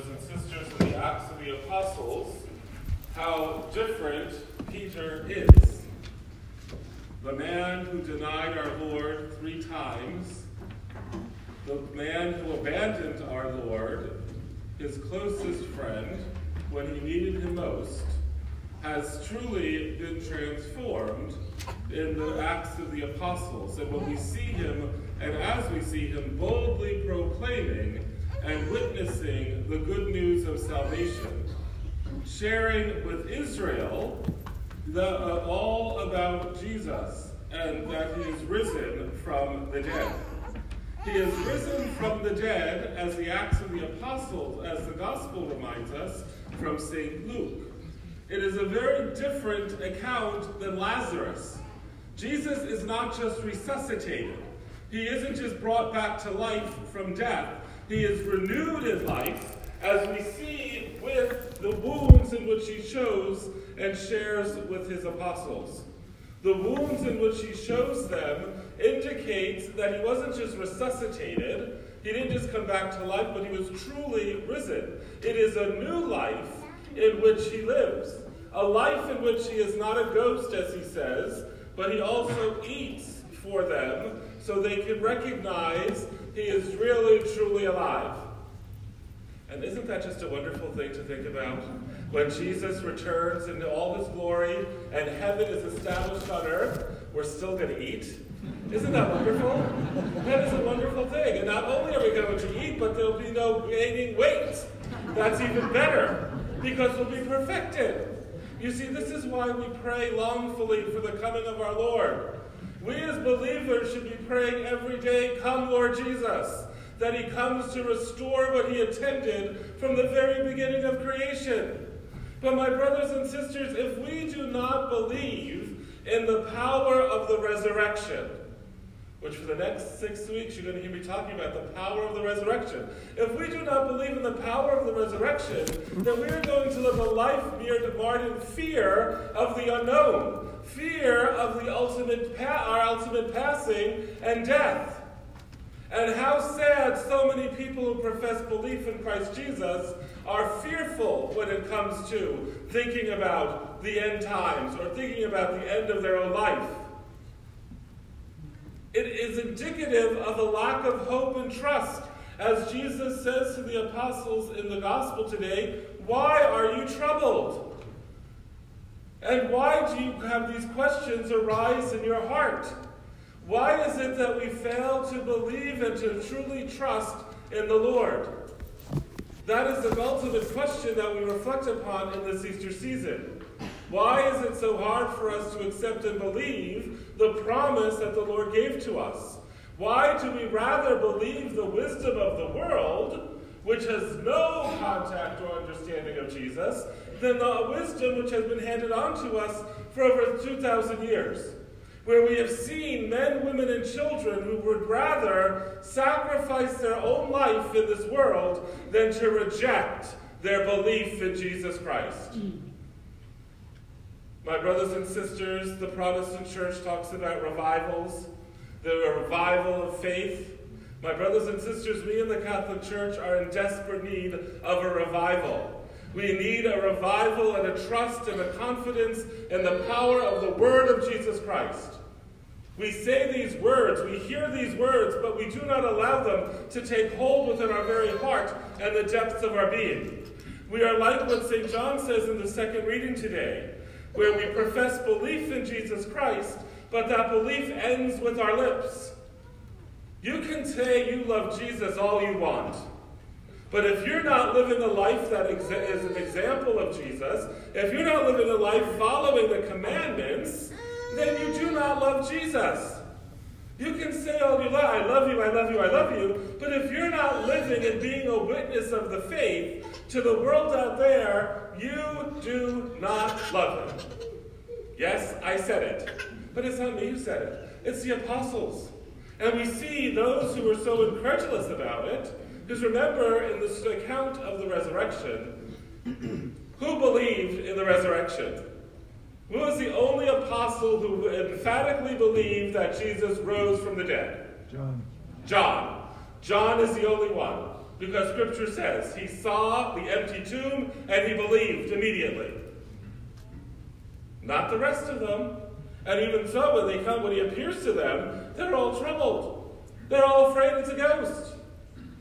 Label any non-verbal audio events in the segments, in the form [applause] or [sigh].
brothers and sisters, in the Acts of the Apostles, how different Peter is. The man who denied our Lord three times, the man who abandoned our Lord, his closest friend, when he needed him most, has truly been transformed in the Acts of the Apostles. And when we see him, and as we see him boldly proclaiming and witnessing the good news of salvation, sharing with Israel the, uh, all about Jesus and that he is risen from the dead. He is risen from the dead, as the Acts of the Apostles, as the Gospel reminds us, from St. Luke. It is a very different account than Lazarus. Jesus is not just resuscitated. He isn't just brought back to life from death. He is renewed in life, as we see with the wounds in which he shows and shares with his apostles. The wounds in which he shows them indicates that he wasn't just resuscitated, he didn't just come back to life, but he was truly risen. It is a new life in which he lives. A life in which he is not a ghost, as he says, but he also eats for them so they can recognize alive. And isn't that just a wonderful thing to think about? When Jesus returns into all his glory and heaven is established on earth, we're still going to eat. Isn't that wonderful? That is a wonderful thing. And not only are we going to eat, but there'll be no gaining weight. That's even better because we'll be perfected. You see, this is why we pray longfully for the coming of our Lord. We as believers should be praying every day, Come, Lord Jesus, that He comes to restore what He intended from the very beginning of creation. But, my brothers and sisters, if we do not believe in the power of the resurrection, which for the next six weeks you're going to hear me talking about the power of the resurrection. If we do not believe in the power of the resurrection, then we are going to live a life marred in fear of the unknown, fear of the ultimate pa- our ultimate passing and death. And how sad so many people who profess belief in Christ Jesus are fearful when it comes to thinking about the end times or thinking about the end of their own life. It is indicative of a lack of hope and trust. As Jesus says to the apostles in the gospel today, why are you troubled? And why do you have these questions arise in your heart? Why is it that we fail to believe and to truly trust in the Lord? That is the ultimate question that we reflect upon in this Easter season. Why is it so hard for us to accept and believe the promise that the Lord gave to us? Why do we rather believe the wisdom of the world, which has no contact or understanding of Jesus, than the wisdom which has been handed on to us for over 2,000 years? Where we have seen men, women, and children who would rather sacrifice their own life in this world than to reject their belief in Jesus Christ. Mm. My brothers and sisters, the Protestant church talks about revivals, the revival of faith. My brothers and sisters, we in the Catholic Church are in desperate need of a revival. We need a revival and a trust and a confidence in the power of the Word of Jesus Christ. We say these words, we hear these words, but we do not allow them to take hold within our very heart and the depths of our being. We are like what St. John says in the second reading today where we profess belief in Jesus Christ, but that belief ends with our lips. You can say you love Jesus all you want. But if you're not living a life that is an example of Jesus, if you're not living a life following the commandments, then you do not love Jesus. You can say all you like, I love you, I love you, I love you, but if you're not living and being a witness of the faith to the world out there, you do not love him. Yes, I said it. But it's not me who said it. It's the apostles. And we see those who were so incredulous about it, because remember in this account of the resurrection, [clears throat] who believed in the resurrection? Who was the only apostle who emphatically believed that Jesus rose from the dead? John. John. John is the only one. Because scripture says he saw the empty tomb and he believed immediately. Not the rest of them. And even so, when they come, when he appears to them, they're all troubled. They're all afraid it's a ghost.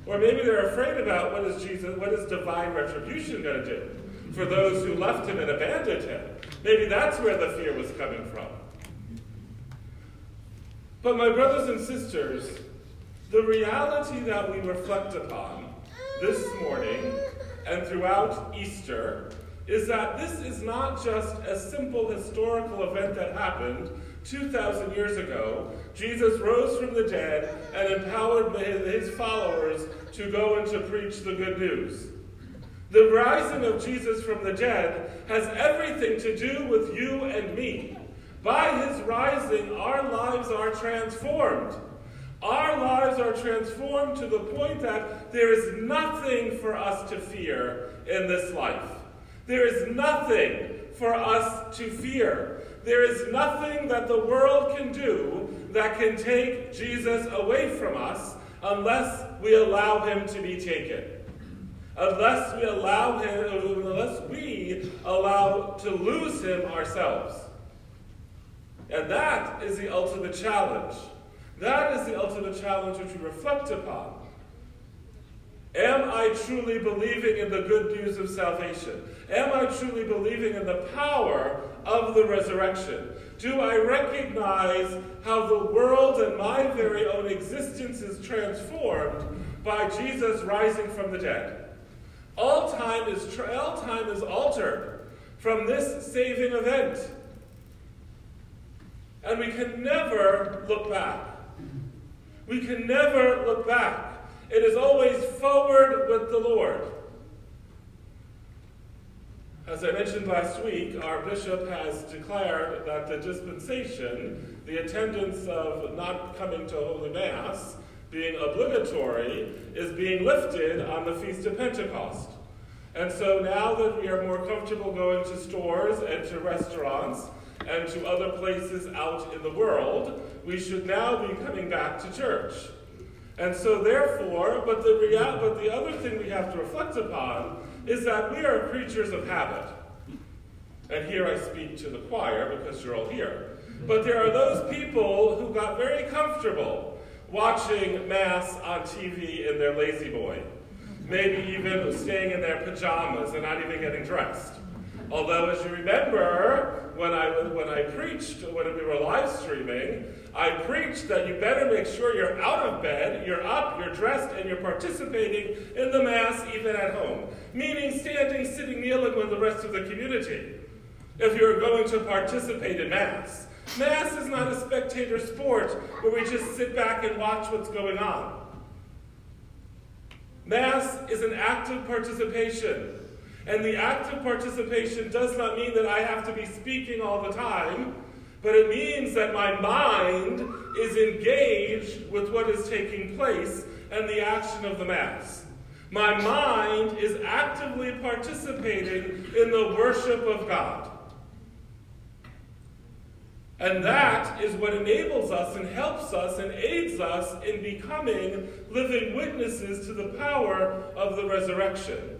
Or maybe they're afraid about what is Jesus, what is divine retribution going to do for those who left him and abandoned him. Maybe that's where the fear was coming from. But my brothers and sisters, the reality that we reflect upon this morning and throughout Easter is that this is not just a simple historical event that happened 2,000 years ago. Jesus rose from the dead and empowered his followers to go and to preach the good news. The rising of Jesus from the dead has everything to do with you and me. By his rising, our lives are transformed. Our lives are transformed to the point that there is nothing for us to fear in this life. There is nothing for us to fear. There is nothing that the world can do that can take Jesus away from us unless we allow him to be taken. Unless we allow him, unless we allow to lose him ourselves. And that is the ultimate challenge. That is the ultimate challenge which we reflect upon. Am I truly believing in the good news of salvation? Am I truly believing in the power of the resurrection? Do I recognize how the world and my very own existence is transformed by Jesus rising from the dead? All time is, all time is altered from this saving event. And we can never look back. We can never look back. It is always forward with the Lord. As I mentioned last week, our bishop has declared that the dispensation, the attendance of not coming to Holy Mass, being obligatory, is being lifted on the Feast of Pentecost. And so now that we are more comfortable going to stores and to restaurants and to other places out in the world, we should now be coming back to church. And so, therefore, but the, but the other thing we have to reflect upon is that we are creatures of habit. And here I speak to the choir because you're all here. But there are those people who got very comfortable watching Mass on TV in their La-Z-Boy. Maybe even staying in their pajamas and not even getting dressed. Although, as you remember, when I, when I preached, when we were live streaming, I preached that you better make sure you're out of bed, you're up, you're dressed, and you're participating in the Mass even at home. Meaning standing, sitting, kneeling with the rest of the community. If you're going to participate in Mass. Mass is not a spectator sport where we just sit back and watch what's going on. Mass is an active participation. And the active participation does not mean that I have to be speaking all the time, but it means that my mind is engaged with what is taking place and the action of the Mass. My mind is actively participating in the worship of God. And that is what enables us and helps us and aids us in becoming living witnesses to the power of the resurrection.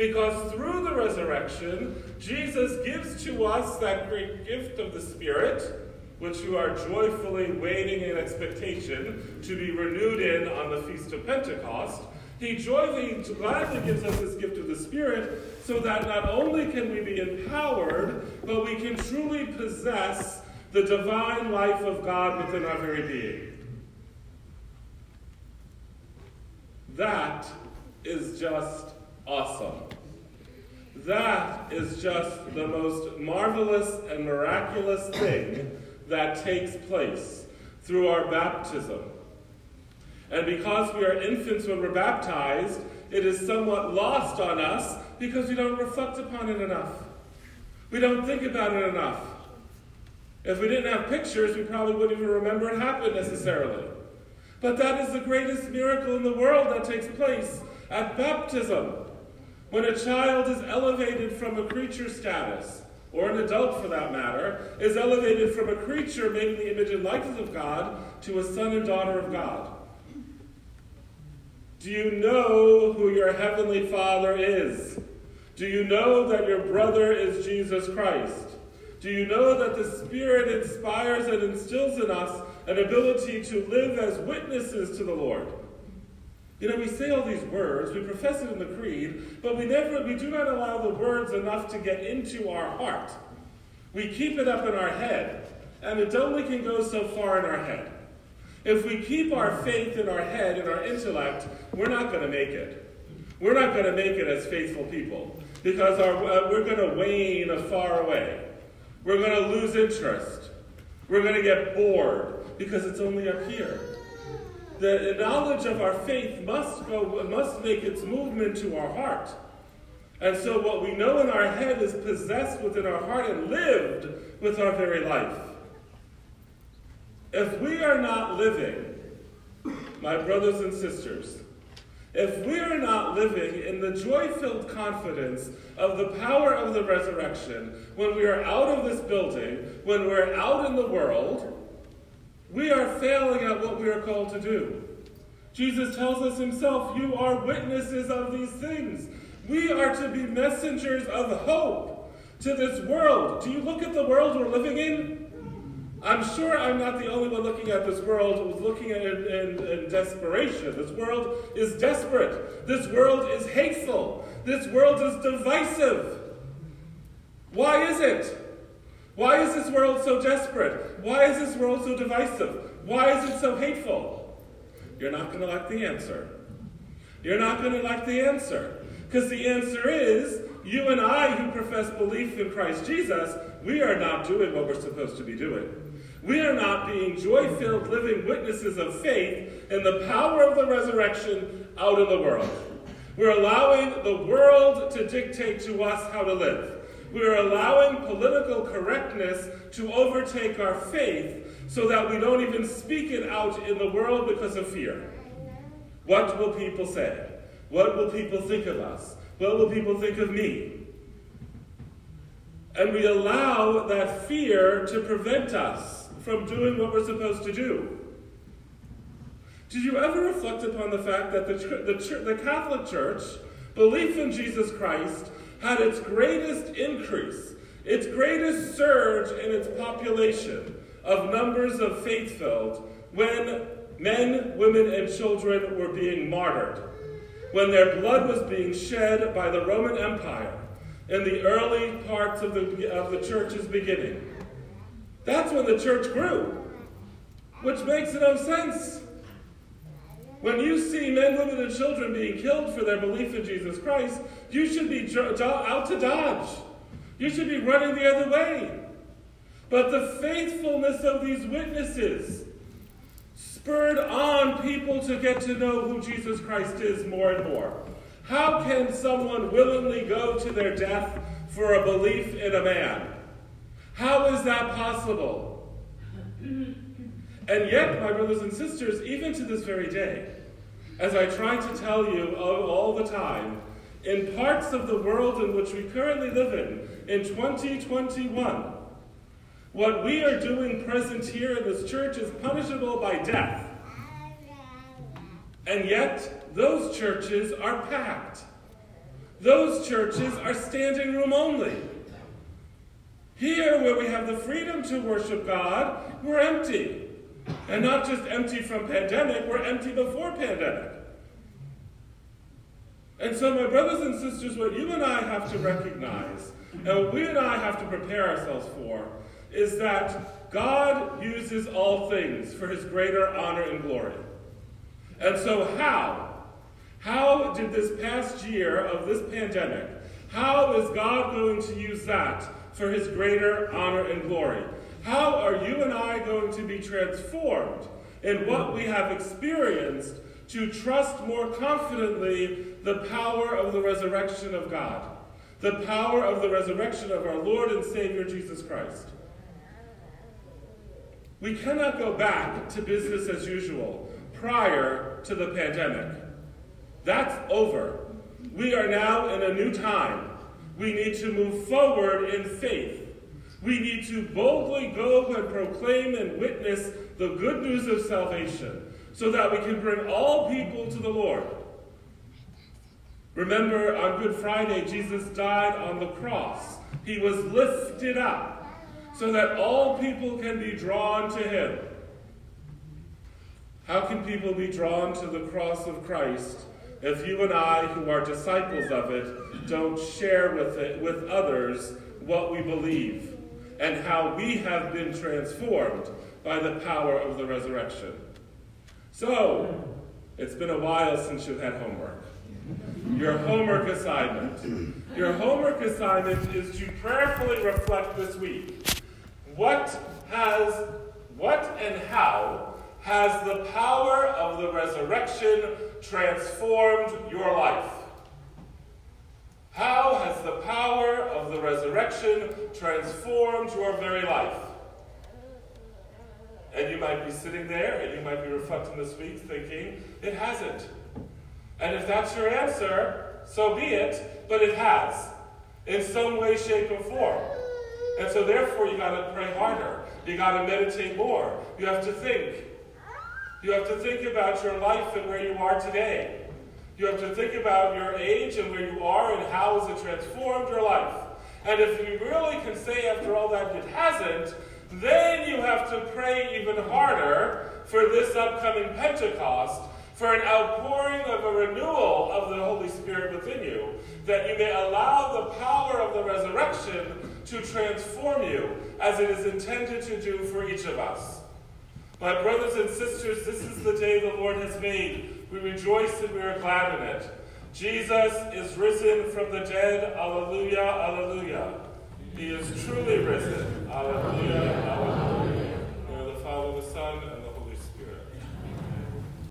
Because through the resurrection, Jesus gives to us that great gift of the Spirit, which you are joyfully waiting in expectation to be renewed in on the Feast of Pentecost. He joyfully, gladly gives us this gift of the Spirit so that not only can we be empowered, but we can truly possess the divine life of God within our very being. That is just awesome. That is just the most marvelous and miraculous thing that takes place through our baptism. And because we are infants when we're baptized, it is somewhat lost on us because we don't reflect upon it enough. We don't think about it enough. If we didn't have pictures, we probably wouldn't even remember it happened necessarily. But that is the greatest miracle in the world that takes place at baptism. When a child is elevated from a creature status, or an adult for that matter, is elevated from a creature made in the image and likeness of God to a son and daughter of God. Do you know who your heavenly Father is? Do you know that your brother is Jesus Christ? Do you know that the Spirit inspires and instills in us an ability to live as witnesses to the Lord? You know, we say all these words, we profess it in the creed, but we never we do not allow the words enough to get into our heart. We keep it up in our head, and it only can go so far in our head. If we keep our faith in our head and our intellect, we're not going to make it. We're not going to make it as faithful people because our, uh, we're going to wane far away. We're going to lose interest. We're going to get bored because it's only up here. The knowledge of our faith must go, must make its movement to our heart. And so what we know in our head is possessed within our heart and lived with our very life. If we are not living, my brothers and sisters, if we are not living in the joy filled confidence of the power of the resurrection, when we are out of this building, when we're out in the world, we are failing at what we are called to do. Jesus tells us himself, You are witnesses of these things. We are to be messengers of hope to this world. Do you look at the world we're living in? I'm sure I'm not the only one looking at this world who's looking at it in, in, in, desperation. This world is desperate. This world is hateful. This world is divisive. Why is it? Why is this world so desperate? Why is this world so divisive? Why is it so hateful? You're not going to like the answer. You're not going to like the answer. Because the answer is you and I, who profess belief in Christ Jesus, we are not doing what we're supposed to be doing. We are not being joy filled, living witnesses of faith in the power of the resurrection out in the world. We're allowing the world to dictate to us how to live. We're allowing political correctness to overtake our faith so that we don't even speak it out in the world because of fear. What will people say? What will people think of us? What will people think of me? And we allow that fear to prevent us from doing what we're supposed to do. Did you ever reflect upon the fact that the, the, the Catholic Church, belief in Jesus Christ, had its greatest increase, its greatest surge in its population of numbers of faith filled when men, women, and children were being martyred, when their blood was being shed by the Roman Empire in the early parts of the, of the church's beginning. That's when the church grew, which makes no sense. When you see men, women, and children being killed for their belief in Jesus Christ, you should be out to dodge. You should be running the other way. But the faithfulness of these witnesses spurred on people to get to know who Jesus Christ is more and more. How can someone willingly go to their death for a belief in a man? How is that possible? And yet, my brothers and sisters, even to this very day, as I try to tell you all the time, in parts of the world in which we currently live in, in 2021, what we are doing present here in this church is punishable by death. And yet, those churches are packed. Those churches are standing room only. Here, where we have the freedom to worship God, we're empty. And not just empty from pandemic, we're empty before pandemic. And so, my brothers and sisters, what you and I have to recognize, and what we and I have to prepare ourselves for, is that God uses all things for his greater honor and glory. And so, how? How did this past year of this pandemic, how is God going to use that for his greater honor and glory. How are you and I going to be transformed in what we have experienced to trust more confidently the power of the resurrection of God, the power of the resurrection of our Lord and Savior Jesus Christ? We cannot go back to business as usual prior to the pandemic. That's over. We are now in a new time. We need to move forward in faith. We need to boldly go and proclaim and witness the good news of salvation so that we can bring all people to the Lord. Remember, on Good Friday, Jesus died on the cross. He was lifted up so that all people can be drawn to him. How can people be drawn to the cross of Christ if you and I, who are disciples of it, don't share with it with others what we believe and how we have been transformed by the power of the resurrection? So, it's been a while since you've had homework. Your homework assignment. Your homework assignment is to prayerfully reflect this week. What has, what and how has the power of the resurrection transformed your life? How has the power of the resurrection transformed your very life? And you might be sitting there and you might be reflecting this week thinking, it hasn't. And if that's your answer, so be it, but it has. In some way, shape, or form. And so therefore you gotta pray harder. You gotta meditate more. You have to think. You have to think about your life and where you are today. You have to think about your age and where you are and how has it transformed your life. And if you really can say after all that it hasn't, then you have to pray even harder for this upcoming Pentecost, for an outpouring of a renewal of the Holy Spirit within you, that you may allow the power of the resurrection to transform you as it is intended to do for each of us. My brothers and sisters, this is the day the Lord has made. We rejoice and we are glad in it. Jesus is risen from the dead. Alleluia, alleluia. He is truly risen. Alleluia, alleluia. The Father, the Son,